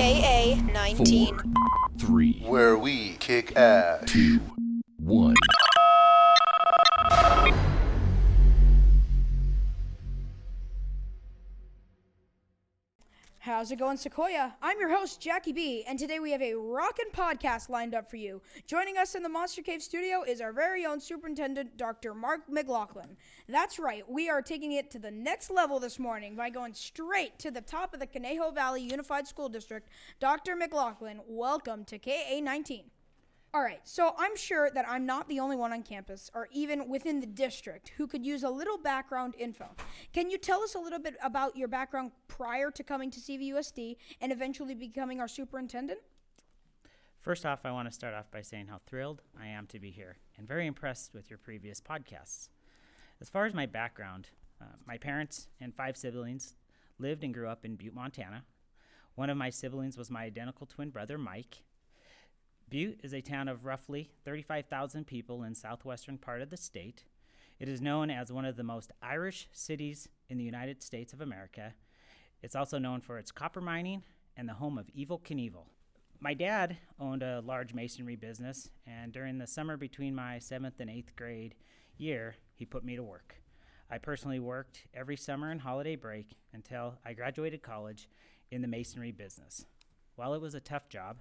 KA 19. Four, three, where we kick ass. two, one. How's it going, Sequoia? I'm your host, Jackie B, and today we have a rockin' podcast lined up for you. Joining us in the Monster Cave studio is our very own Superintendent, Dr. Mark McLaughlin. That's right, we are taking it to the next level this morning by going straight to the top of the Conejo Valley Unified School District. Dr. McLaughlin, welcome to KA 19. All right, so I'm sure that I'm not the only one on campus or even within the district who could use a little background info. Can you tell us a little bit about your background prior to coming to CVUSD and eventually becoming our superintendent? First off, I want to start off by saying how thrilled I am to be here and very impressed with your previous podcasts. As far as my background, uh, my parents and five siblings lived and grew up in Butte, Montana. One of my siblings was my identical twin brother, Mike. Butte is a town of roughly 35,000 people in southwestern part of the state. It is known as one of the most Irish cities in the United States of America. It's also known for its copper mining and the home of Evel Knievel. My dad owned a large masonry business, and during the summer between my seventh and eighth grade year, he put me to work. I personally worked every summer and holiday break until I graduated college in the masonry business. While it was a tough job,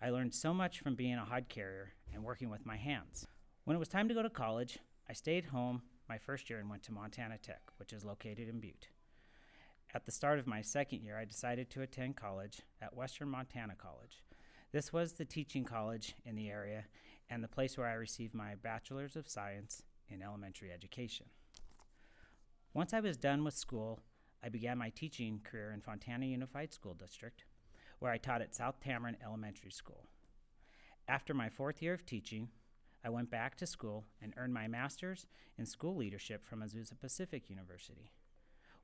I learned so much from being a hod carrier and working with my hands. When it was time to go to college, I stayed home my first year and went to Montana Tech, which is located in Butte. At the start of my second year, I decided to attend college at Western Montana College. This was the teaching college in the area and the place where I received my Bachelor's of Science in Elementary Education. Once I was done with school, I began my teaching career in Fontana Unified School District, where I taught at South Tamarind Elementary School. After my fourth year of teaching, I went back to school and earned my master's in school leadership from Azusa Pacific University.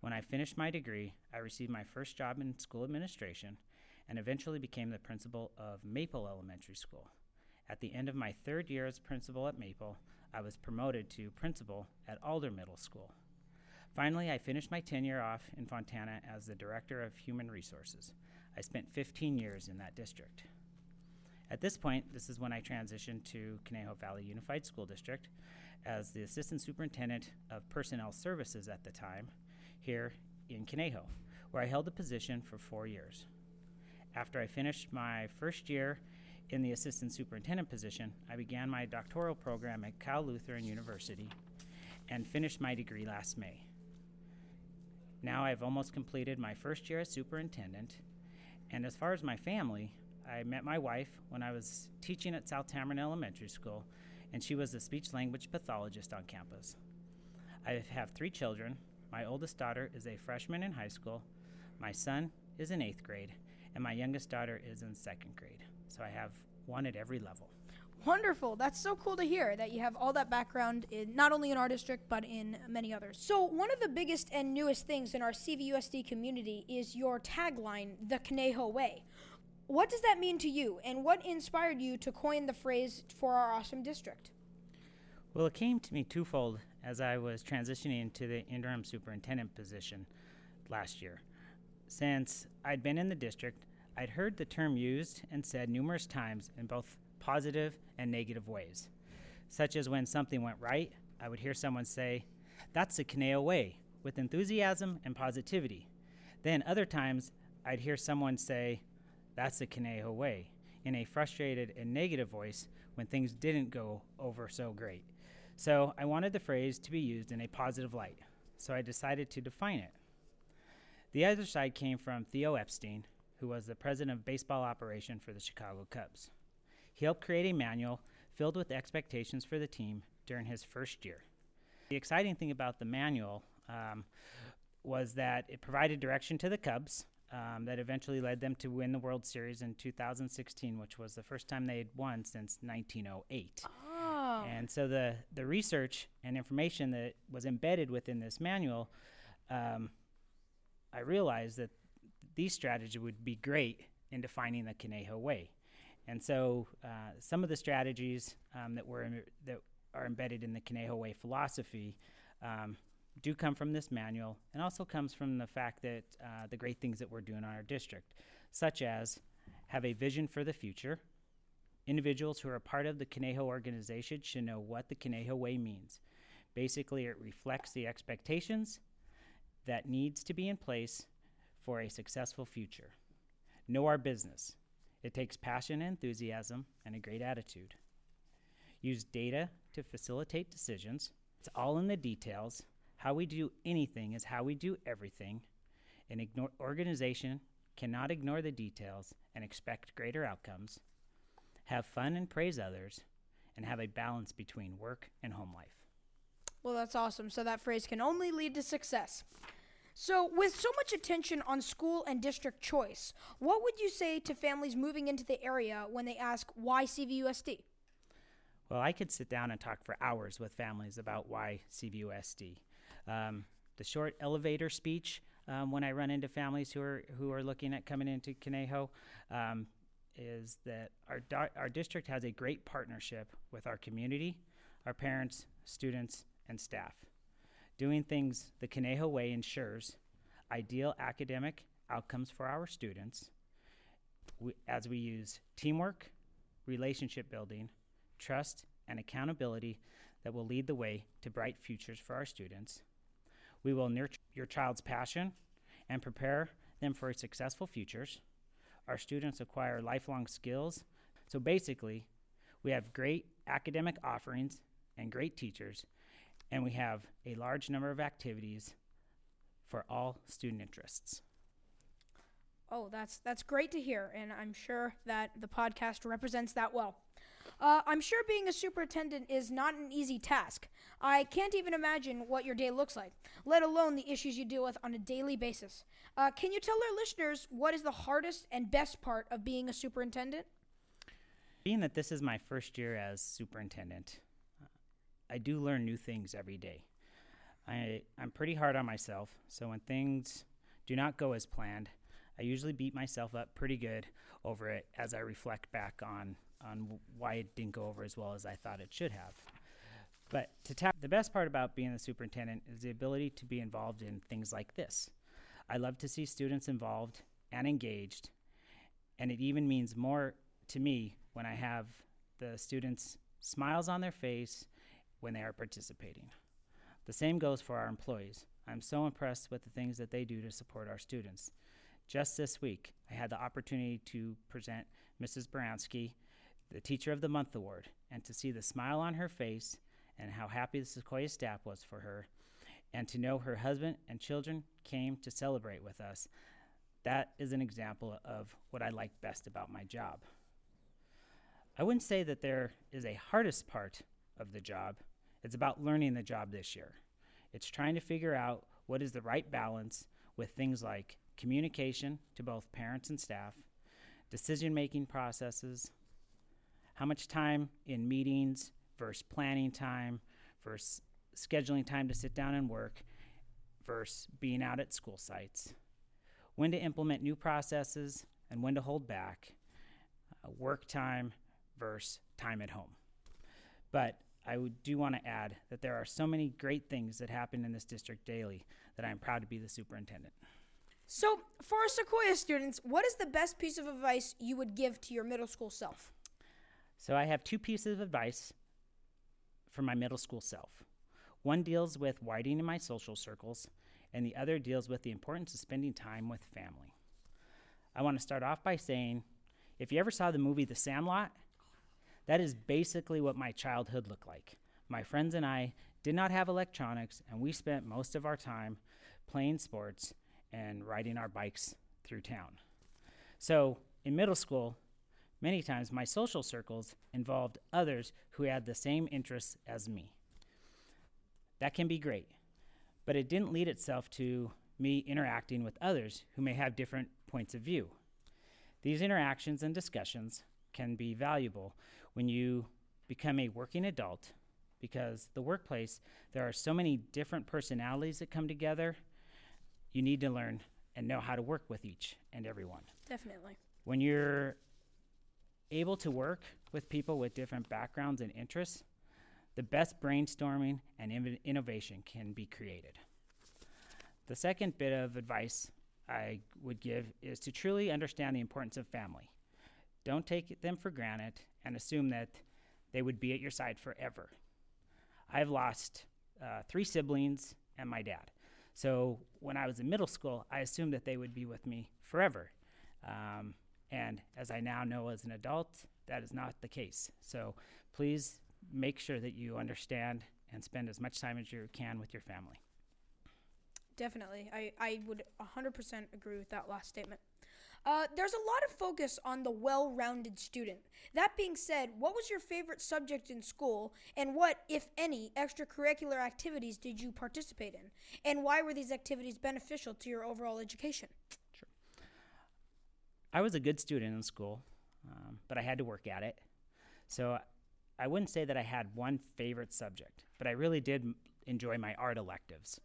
When I finished my degree, I received my first job in school administration and eventually became the principal of Maple Elementary School. At the end of my third year as principal at Maple, I was promoted to principal at Alder Middle School. Finally, I finished my tenure off in Fontana as the Director of Human Resources. I spent 15 years in that district. At this point, this is when I transitioned to Conejo Valley Unified School District as the Assistant Superintendent of Personnel Services at the time here in Conejo, where I held the position for four years. After I finished my first year in the Assistant Superintendent position, I began my doctoral program at Cal Lutheran University and finished my degree last May. Now I've almost completed my first year as superintendent, and as far as my family, I met my wife when I was teaching at South Tamarind Elementary School, and she was a speech language pathologist on campus. I have three children. My oldest daughter is a freshman in high school, my son is in eighth grade, and my youngest daughter is in second grade. So I have one at every level. Wonderful. That's so cool to hear that you have all that background in not only in our district but in many others. So, one of the biggest and newest things in our CVUSD community is your tagline, the Conejo Way. What does that mean to you, and what inspired you to coin the phrase for our awesome district? Well, it came to me twofold as I was transitioning into the interim superintendent position last year. Since I'd been in the district, I'd heard the term used and said numerous times in both positive and negative ways, such as when something went right, I would hear someone say, That's the Conejo way, with enthusiasm and positivity. Then other times, I'd hear someone say, That's the Conejo way, in a frustrated and negative voice when things didn't go over so great. So I wanted the phrase to be used in a positive light, so I decided to define it. The other side came from Theo Epstein, who was the president of baseball operation for the Chicago Cubs. He helped create a manual filled with expectations for the team during his first year. The exciting thing about the manual um, was that it provided direction to the Cubs um, that eventually led them to win the World Series in 2016, which was the first time they had won since 1908. Oh. And so the, the research and information that was embedded within this manual, um, I realized that these strategies would be great in defining the Conejo way. And so uh, some of the strategies um, that were em- that are embedded in the Conejo way philosophy um, do come from this manual, and also comes from the fact that uh, the great things that we're doing on our district, such as have a vision for the future. Individuals who are part of the Conejo organization should know what the Conejo Way means. Basically, it reflects the expectations that needs to be in place for a successful future. Know our business. It takes passion and enthusiasm and a great attitude. Use data to facilitate decisions. It's all in the details. How we do anything is how we do everything. An ignore, organization cannot ignore the details and expect greater outcomes. Have fun and praise others, and have a balance between work and home life. Well, that's awesome. So that phrase can only lead to success. So, with so much attention on school and district choice, what would you say to families moving into the area when they ask why CVUSD? Well, I could sit down and talk for hours with families about why CVUSD. Um, the short elevator speech um, when I run into families who are who are looking at coming into Conejo um, is that our our district has a great partnership with our community, our parents, students, and staff. Doing things the Conejo way ensures ideal academic outcomes for our students we, as we use teamwork, relationship building, trust, and accountability that will lead the way to bright futures for our students. We will nurture your child's passion and prepare them for successful futures. Our students acquire lifelong skills. So basically, we have great academic offerings and great teachers, and we have a large number of activities for all student interests. Oh, that's that's great to hear, and I'm sure that the podcast represents that well. Uh, I'm sure being a superintendent is not an easy task. I can't even imagine what your day looks like, let alone the issues you deal with on a daily basis. Uh, can you tell our listeners what is the hardest and best part of being a superintendent? Being that this is my first year as superintendent, I do learn new things every day. I, I'm pretty hard on myself, so when things do not go as planned, I usually beat myself up pretty good over it as I reflect back on on why it didn't go over as well as I thought it should have. But to tap the best part about being the superintendent is the ability to be involved in things like this. I love to see students involved and engaged, and it even means more to me when I have the students smiles on their face when they are participating. The same goes for our employees. I'm so impressed with the things that they do to support our students. Just this week, I had the opportunity to present Mrs. Baranski the Teacher of the Month award and to see the smile on her face and how happy the Sequoia staff was for her, and to know her husband and children came to celebrate with us. That is an example of what I like best about my job. I wouldn't say that there is a hardest part of the job. It's about learning the job this year. It's trying to figure out what is the right balance with things like communication to both parents and staff, decision making processes, how much time in meetings versus planning time versus scheduling time to sit down and work versus being out at school sites, when to implement new processes and when to hold back, uh, work time versus time at home. But I do want to add that there are so many great things that happen in this district daily that I'm proud to be the superintendent. So, for our Sequoia students, what is the best piece of advice you would give to your middle school self? So I have two pieces of advice for my middle school self. One deals with widening my social circles, and the other deals with the importance of spending time with family. I want to start off by saying if you ever saw the movie The Sandlot, that is basically what my childhood looked like. My friends and I did not have electronics, and we spent most of our time playing sports and riding our bikes through town. So in middle school, Many times, my social circles involved others who had the same interests as me. That can be great, but it didn't lead itself to me interacting with others who may have different points of view. These interactions and discussions can be valuable when you become a working adult because the workplace there are so many different personalities that come together you need to learn and know how to work with each and everyone Definitely. when you're able to work with people with different backgrounds and interests, the best brainstorming and inv- innovation can be created. The second bit of advice I would give is to truly understand the importance of family. Don't take them for granted and assume that they would be at your side forever. I've lost uh, three siblings and my dad. So when I was in middle school, I assumed that they would be with me forever. Um, and as I now know as an adult, that is not the case. So please make sure that you understand and spend as much time as you can with your family. Definitely. I, I would 100% agree with that last statement. Uh, there's a lot of focus on the well rounded student. That being said, what was your favorite subject in school, and what, if any, extracurricular activities did you participate in? And why were these activities beneficial to your overall education? Sure. I was a good student in school, um, but I had to work at it. So I wouldn't say that I had one favorite subject, but I really did enjoy my art electives.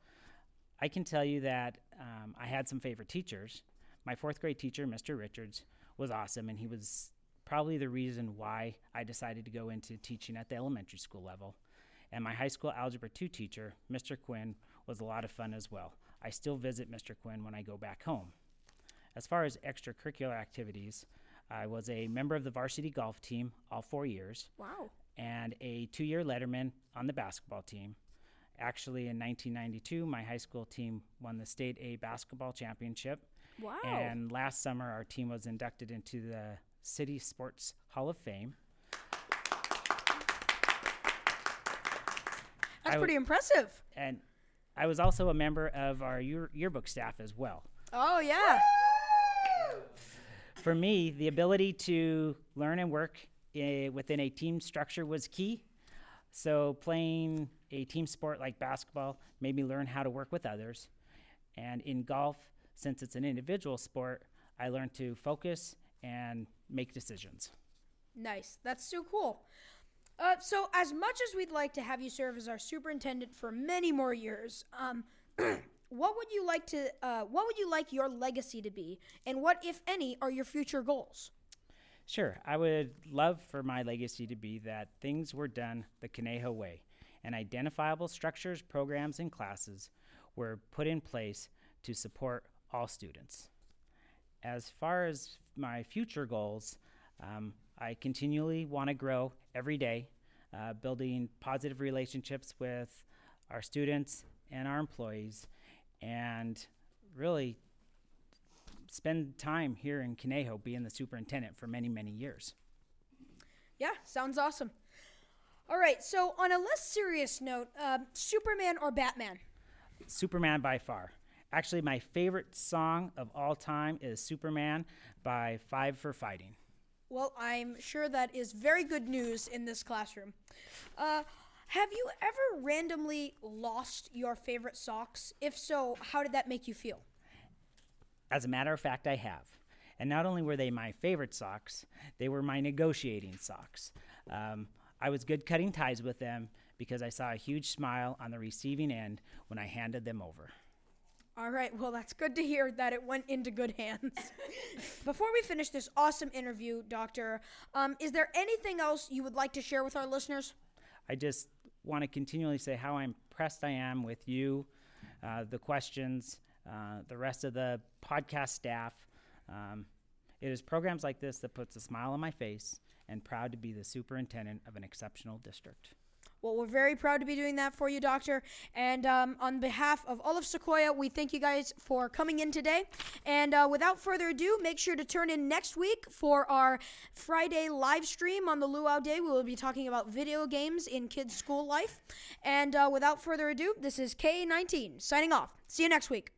I can tell you that um, I had some favorite teachers. My fourth grade teacher, Mr. Richards, was awesome, and he was probably the reason why I decided to go into teaching at the elementary school level. And my high school Algebra 2 teacher, Mr. Quinn, was a lot of fun as well. I still visit Mr. Quinn when I go back home. As far as extracurricular activities, I was a member of the varsity golf team all four years Wow. and a two year letterman on the basketball team. Actually, in 1992, my high school team won the state A basketball championship. Wow. And last summer, our team was inducted into the City Sports Hall of Fame. That's I would- pretty impressive. And I was also a member of our year- yearbook staff as well. Oh, yeah. For me, the ability to learn and work eh, within a team structure was key. So, playing a team sport like basketball made me learn how to work with others. And in golf, since it's an individual sport, I learned to focus and make decisions. Nice. That's so cool. Uh, so, as much as we'd like to have you serve as our superintendent for many more years, um, what would you like to? Uh, what would you like your legacy to be, and what, if any, are your future goals? Sure, I would love for my legacy to be that things were done the Conejo way, and identifiable structures, programs, and classes were put in place to support all students. As far as my future goals, um, I continually want to grow every day, uh, building positive relationships with our students and our employees, and really spend time here in Conejo being the superintendent for many, many years. Yeah, sounds awesome. All right. So, on a less serious note, uh, Superman or Batman? Superman by far. Actually, my favorite song of all time is Superman by Five for Fighting. Well, I'm sure that is very good news in this classroom. Uh, have you ever randomly lost your favorite socks? If so, how did that make you feel? As a matter of fact, I have. And not only were they my favorite socks, they were my negotiating socks. Um, I was good cutting ties with them because I saw a huge smile on the receiving end when I handed them over. All right, well, that's good to hear that it went into good hands. Before we finish this awesome interview, Doctor, um, is there anything else you would like to share with our listeners? I just want to continually say how impressed I am with you, uh, the questions, uh, the rest of the podcast staff. Um, it is programs like this that puts a smile on my face and proud to be the superintendent of an exceptional district. Well, we're very proud to be doing that for you, Doctor. And um, on behalf of all of Sequoia, we thank you guys for coming in today. And uh, without further ado, make sure to turn in next week for our Friday live stream on the Luau Day. We will be talking about video games in kids' school life. And uh, without further ado, this is K19 signing off. See you next week.